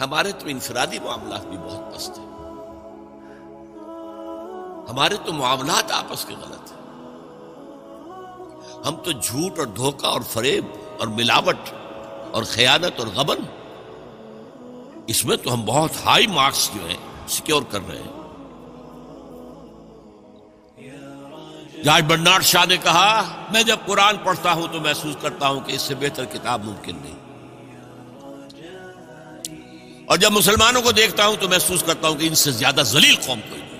ہمارے تو انفرادی معاملات بھی بہت پست ہیں۔ ہمارے تو معاملات آپس کے غلط ہیں۔ ہم تو جھوٹ اور دھوکہ اور فریب اور ملاوٹ اور خیانت اور غبن، اس میں تو ہم بہت ہائی مارکس جو ہیں، سیکیور کر رہے ہیں۔ جاج برنارڈ شاہ نے کہا، میں جب قرآن پڑھتا ہوں تو محسوس کرتا ہوں کہ اس سے بہتر کتاب ممکن نہیں۔ اور جب مسلمانوں کو دیکھتا ہوں تو محسوس کرتا ہوں کہ ان سے زیادہ ذلیل قوم کوئی نہیں۔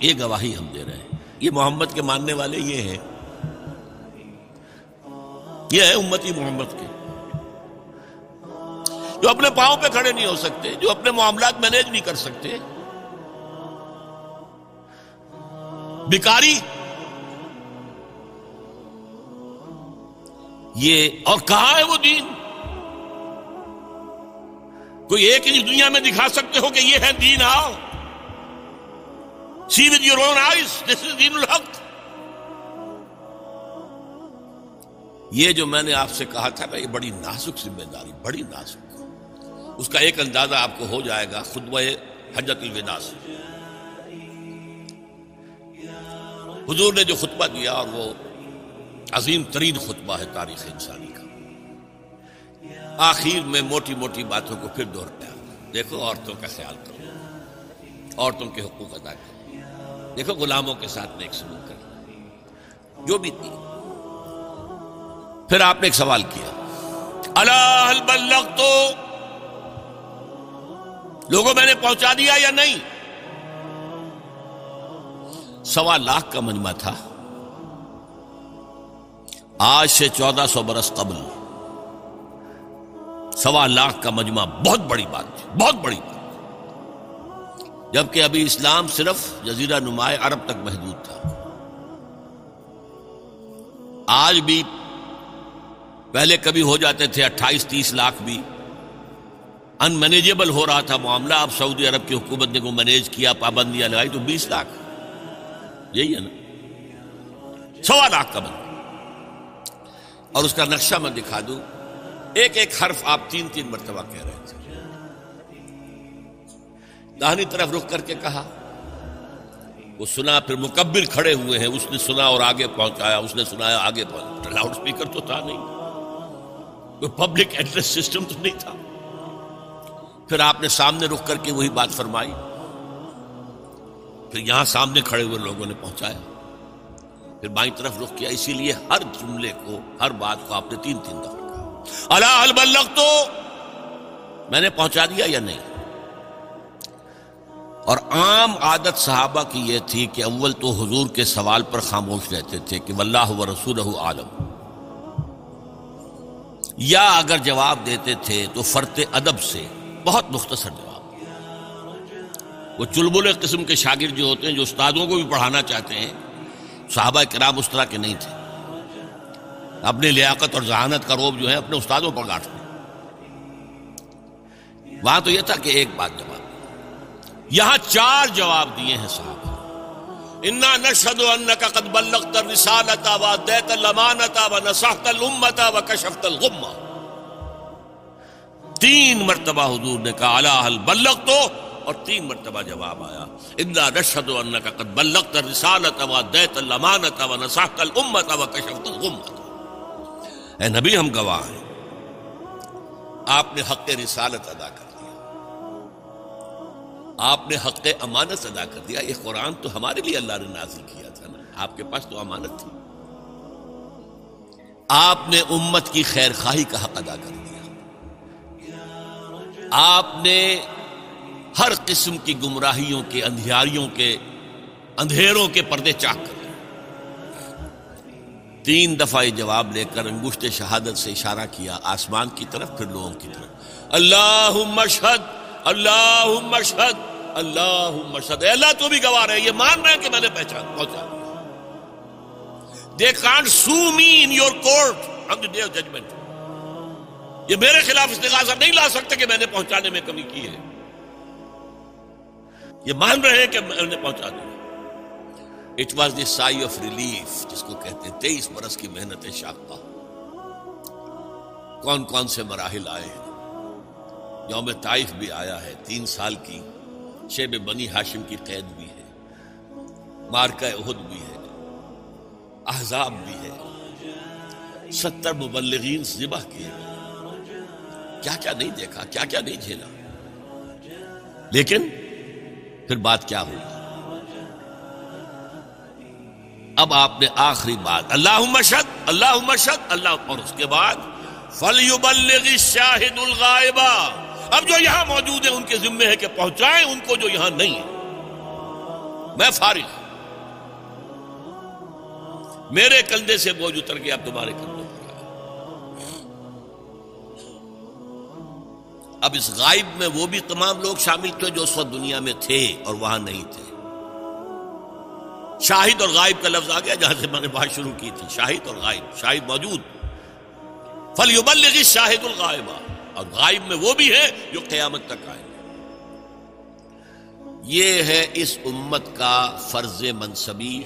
یہ گواہی ہم دے رہے ہیں۔ یہ محمد کے ماننے والے یہ ہیں۔ یہ ہے امتی محمد کے۔ جو اپنے پاؤں پہ کھڑے نہیں ہو سکتے، جو اپنے معاملات مینیج نہیں کر سکتے۔ بیکاری یہ، اور کہاں ہے وہ دین؟ کوئی ایک ہی دنیا میں دکھا سکتے ہو کہ یہ ہے دین آؤ۔ See with your own eyes this is دین الحق یہ جو میں نے آپ سے کہا تھا نا، یہ بڑی نازک ذمہ داری، بڑی نازک۔ اس کا ایک اندازہ آپ کو ہو جائے گا خود حجت الوداع سے۔ حضور نے جو خطبہ دیا اور وہ عظیم ترین خطبہ ہے تاریخ انسانی کا۔ آخر میں موٹی موٹی باتوں کو پھر دوہرایا دیکھو، عورتوں کا خیال کرو۔ عورتوں کے حقوق ادا کرو۔ دیکھو، غلاموں کے ساتھ نیک سلوک کرو۔ جو بھی تھی۔ پھر آپ نے ایک سوال کیا۔ اللہ بلغ تو لوگوں، میں نے پہنچا دیا یا نہیں؟ سوا لاکھ کا مجمع تھا۔ آج سے چودہ سو برس قبل۔ سوا لاکھ کا مجمع بہت بڑی بات تھی، بہت بڑی بات جبکہ ابھی اسلام صرف جزیرہ نمایاں عرب تک محدود تھا۔ آج بھی پہلے کبھی ہو جاتے تھے اٹھائیس، تیس لاکھ بھی۔ ان مینیجیبل ہو رہا تھا معاملہ۔ اب سعودی عرب کی حکومت نے کو مینیج کیا، پابندیاں لگائی تو بیس لاکھ۔ یہی ہے نا۔ سوا لاکھ کا بند اور اس کا نقشہ میں دکھا دوں۔ ایک ایک حرف آپ تین تین مرتبہ کہہ رہے تھے دہنی طرف رخ کر کے کہا، وہ سنا، پھر مکبر کھڑے ہوئے ہیں۔ اس نے سنا اور آگے پہنچایا، اس نے سنایا آگے پہنچا لاؤڈ اسپیکر تو تھا نہیں۔ کوئی پبلک ایڈریس سسٹم تو نہیں تھا۔ پھر آپ نے سامنے رخ کر کے وہی بات فرمائی۔ پھر یہاں سامنے کھڑے ہوئے لوگوں نے پہنچایا۔ پھر بائیں طرف رخ کیا۔ اسی لیے ہر جملے کو، ہر بات کو آپ نے تین تین دفعہ اللہ البلغ تو میں نے پہنچا دیا یا نہیں؟ اور عام عادت صحابہ کی یہ تھی کہ اول تو حضور کے سوال پر خاموش رہتے تھے کہ واللہ و رسول عالم۔ یا اگر جواب دیتے تھے تو فرت ادب سے، بہت مختصر جواب۔ وہ چلبل قسم کے شاگرد جو ہوتے ہیں، جو استادوں کو بھی پڑھانا چاہتے ہیں، صحابہ کرام اس طرح کے نہیں تھے۔ اپنی لیاقت اور ذہانت کا روب جو ہے اپنے استادوں پر گاٹتے وہاں تو یہ تھا کہ ایک بات جواب۔ یہاں چار جواب دیے ہیں صاحب انا نشد انك قد بلغت الرسالة واديت الامانة ونصحت الامة وكشفت الغمة۔ تین مرتبہ حضور نے کہا الا هل بلغت اور تین مرتبہ جواب آیا۔ انا نشد انك قد بلغت الرسالة واديت الامانة ونصحت الامة وكشفت الغمة۔ اے نبی ہم گواہ ہیں۔ آپ نے حق رسالت ادا کر دیا۔ آپ نے حق امانت ادا کر دیا۔ یہ قرآن تو ہمارے لیے اللہ نے نازل کیا تھا نا۔ آپ کے پاس تو امانت تھی۔ آپ نے امت کی خیر خواہی کا حق ادا کر دیا۔ آپ نے ہر قسم کی گمراہیوں کے، اندھیاریوں کے، اندھیروں کے پردے چاک کر تین دفعہ یہ جواب لے کر انگوشت شہادت سے اشارہ کیا، آسمان کی طرف، پھر لوگوں کی طرف۔ اللہ مشہد اللہ مشہد اللہ مشہد اللہ تو بھی گواہ رہے، یہ مان رہے ہیں کہ میں نے پہچان پہنچا they can't sue me in your court on the day of judgment یہ میرے خلاف استغاثہ نہیں لا سکتے کہ میں نے پہنچانے میں کمی کی ہے۔ یہ مان رہے ہیں کہ میں نے پہنچا دیا۔ It was the sigh of relief جس کو کہتے ہیں، تیئیس برس کی محنت شاقہ کون کون سے مراحل آئے ہیں؟ یوم طائف بھی آیا ہے، تین سال کی۔ شیب بنی ہاشم کی قید بھی ہے۔ مارکہ عہد بھی ہے۔ احزاب بھی ہے۔ ستر مبلغین ذبح کیے۔ کیا کیا نہیں دیکھا، کیا کیا نہیں جھیلا۔ لیکن پھر بات کیا ہوئی؟ اب آپ نے آخری بات اللہ مشد اللہ مشد اللہ اور اس کے بعد فلی شاہد الغائبہ اب جو یہاں موجود ہیں، ان کے ذمے ہے کہ پہنچائیں ان کو جو یہاں نہیں ہے۔ میں فارغ میرے کندھے سے بوجھ اتر گیا اب تمہارے کندھوں پر اب اس غائب میں وہ بھی تمام لوگ شامل تھے جو اس وقت دنیا میں تھے اور وہاں نہیں تھے۔ شاہد اور غائب کا لفظ آ گیا جہاں سے میں نے بات شروع کی تھی، شاہد اور غائب، شاہد موجود۔ فلیبلغ شاہد الغائبہ اور غائب میں وہ بھی ہے جو قیامت تک آئے یہ ہے اس امت کا فرض منصبی۔